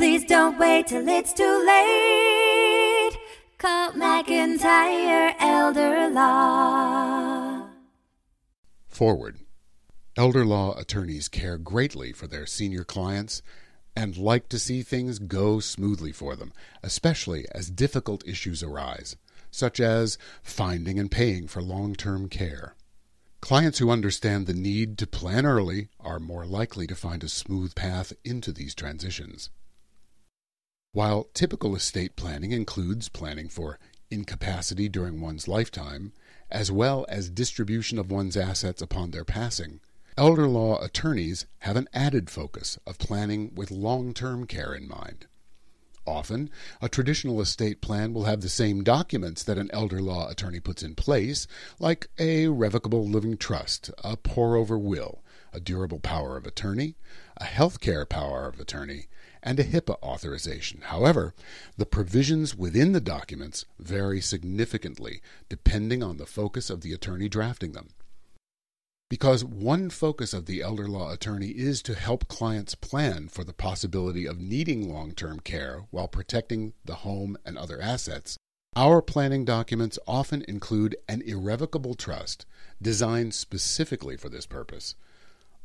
Please don't wait till it's too late. Call McIntyre Elder Law. Foreword. Elder law attorneys care greatly for their senior clients and like to see things go smoothly for them, especially as difficult issues arise, such as finding and paying for long term care. Clients who understand the need to plan early are more likely to find a smooth path into these transitions. While typical estate planning includes planning for incapacity during one's lifetime, as well as distribution of one's assets upon their passing, elder law attorneys have an added focus of planning with long term care in mind. Often, a traditional estate plan will have the same documents that an elder law attorney puts in place, like a revocable living trust, a pour over will, a durable power of attorney, a health care power of attorney, and a HIPAA authorization. However, the provisions within the documents vary significantly depending on the focus of the attorney drafting them. Because one focus of the elder law attorney is to help clients plan for the possibility of needing long term care while protecting the home and other assets, our planning documents often include an irrevocable trust designed specifically for this purpose.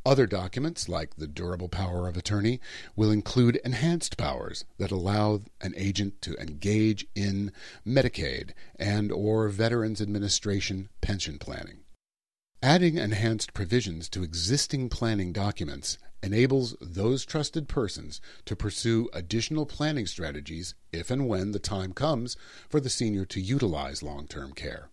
Other documents, like the durable power of attorney, will include enhanced powers that allow an agent to engage in Medicaid and or Veterans Administration pension planning. Adding enhanced provisions to existing planning documents enables those trusted persons to pursue additional planning strategies if and when the time comes for the senior to utilize long term care.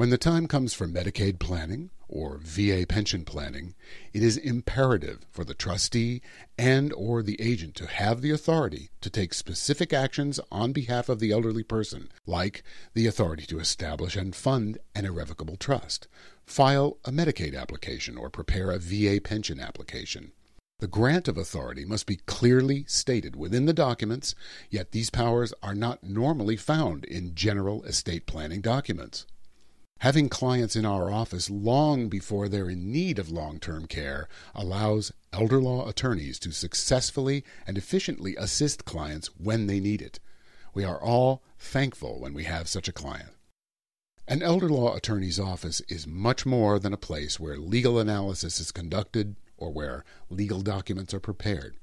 When the time comes for Medicaid planning or VA pension planning, it is imperative for the trustee and or the agent to have the authority to take specific actions on behalf of the elderly person, like the authority to establish and fund an irrevocable trust, file a Medicaid application, or prepare a VA pension application. The grant of authority must be clearly stated within the documents, yet these powers are not normally found in general estate planning documents. Having clients in our office long before they're in need of long term care allows elder law attorneys to successfully and efficiently assist clients when they need it. We are all thankful when we have such a client. An elder law attorney's office is much more than a place where legal analysis is conducted or where legal documents are prepared.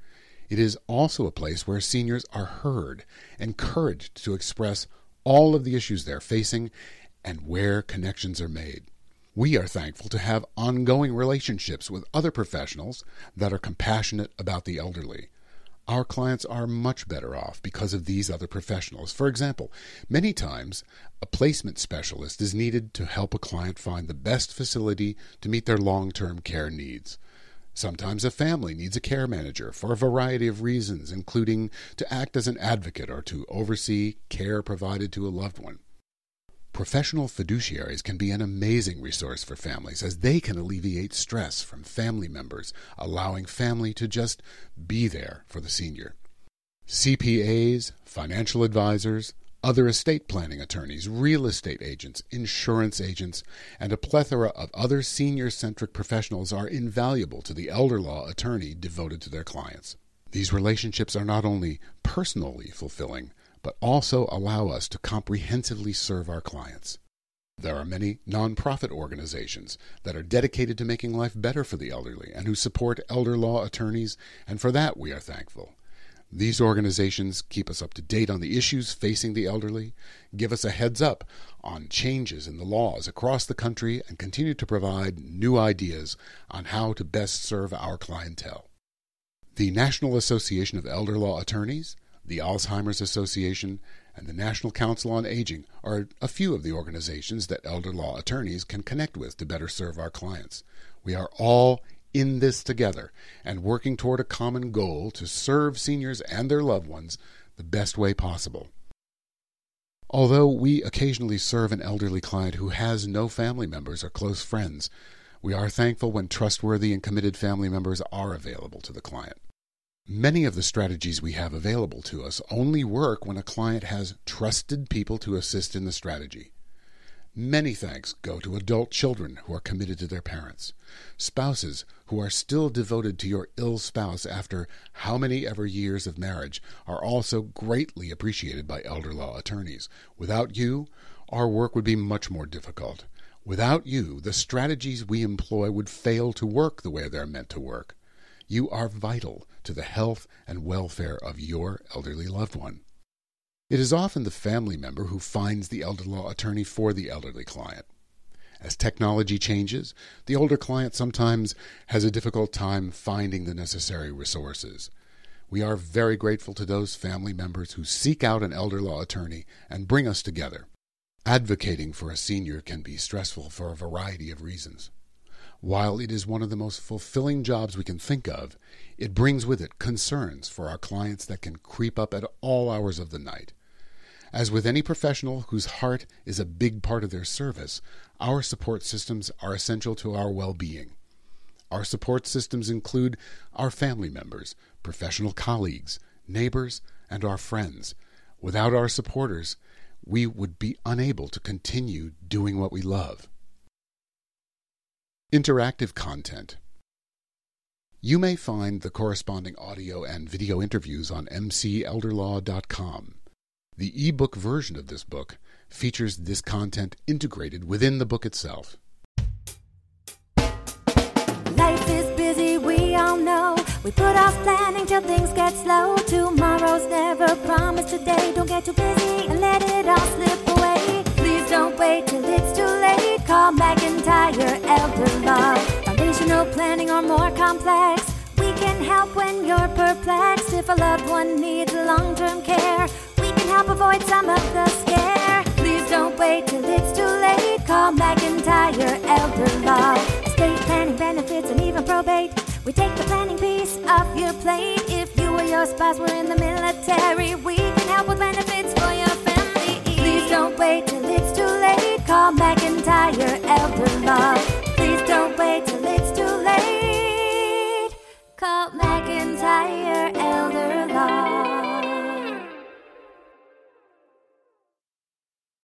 It is also a place where seniors are heard, encouraged to express all of the issues they're facing, and where connections are made. We are thankful to have ongoing relationships with other professionals that are compassionate about the elderly. Our clients are much better off because of these other professionals. For example, many times a placement specialist is needed to help a client find the best facility to meet their long term care needs. Sometimes a family needs a care manager for a variety of reasons, including to act as an advocate or to oversee care provided to a loved one. Professional fiduciaries can be an amazing resource for families as they can alleviate stress from family members, allowing family to just be there for the senior. CPAs, financial advisors, other estate planning attorneys, real estate agents, insurance agents, and a plethora of other senior centric professionals are invaluable to the elder law attorney devoted to their clients. These relationships are not only personally fulfilling, but also allow us to comprehensively serve our clients. There are many nonprofit organizations that are dedicated to making life better for the elderly and who support elder law attorneys, and for that we are thankful. These organizations keep us up to date on the issues facing the elderly, give us a heads up on changes in the laws across the country, and continue to provide new ideas on how to best serve our clientele. The National Association of Elder Law Attorneys the Alzheimer's Association, and the National Council on Aging are a few of the organizations that elder law attorneys can connect with to better serve our clients. We are all in this together and working toward a common goal to serve seniors and their loved ones the best way possible. Although we occasionally serve an elderly client who has no family members or close friends, we are thankful when trustworthy and committed family members are available to the client. Many of the strategies we have available to us only work when a client has trusted people to assist in the strategy. Many thanks go to adult children who are committed to their parents, spouses who are still devoted to your ill spouse after how many ever years of marriage are also greatly appreciated by elder law attorneys. Without you, our work would be much more difficult. Without you, the strategies we employ would fail to work the way they're meant to work. You are vital to the health and welfare of your elderly loved one. It is often the family member who finds the elder law attorney for the elderly client. As technology changes, the older client sometimes has a difficult time finding the necessary resources. We are very grateful to those family members who seek out an elder law attorney and bring us together. Advocating for a senior can be stressful for a variety of reasons. While it is one of the most fulfilling jobs we can think of, it brings with it concerns for our clients that can creep up at all hours of the night. As with any professional whose heart is a big part of their service, our support systems are essential to our well being. Our support systems include our family members, professional colleagues, neighbors, and our friends. Without our supporters, we would be unable to continue doing what we love. Interactive content. You may find the corresponding audio and video interviews on mcelderlaw.com. The ebook version of this book features this content integrated within the book itself. Life is busy, we all know. We put off planning till things get slow. Tomorrow's never promised today. Don't get too busy and let it all slip away. Please don't wait till it's too late. Call McIntyre complex. We can help when you're perplexed. If a loved one needs long term care, we can help avoid some of the scare. Please don't wait till it's too late. Call McIntyre Elder Law. Estate planning, benefits, and even probate. We take the planning piece off your plate. If you or your spouse were in the military, we can help with benefits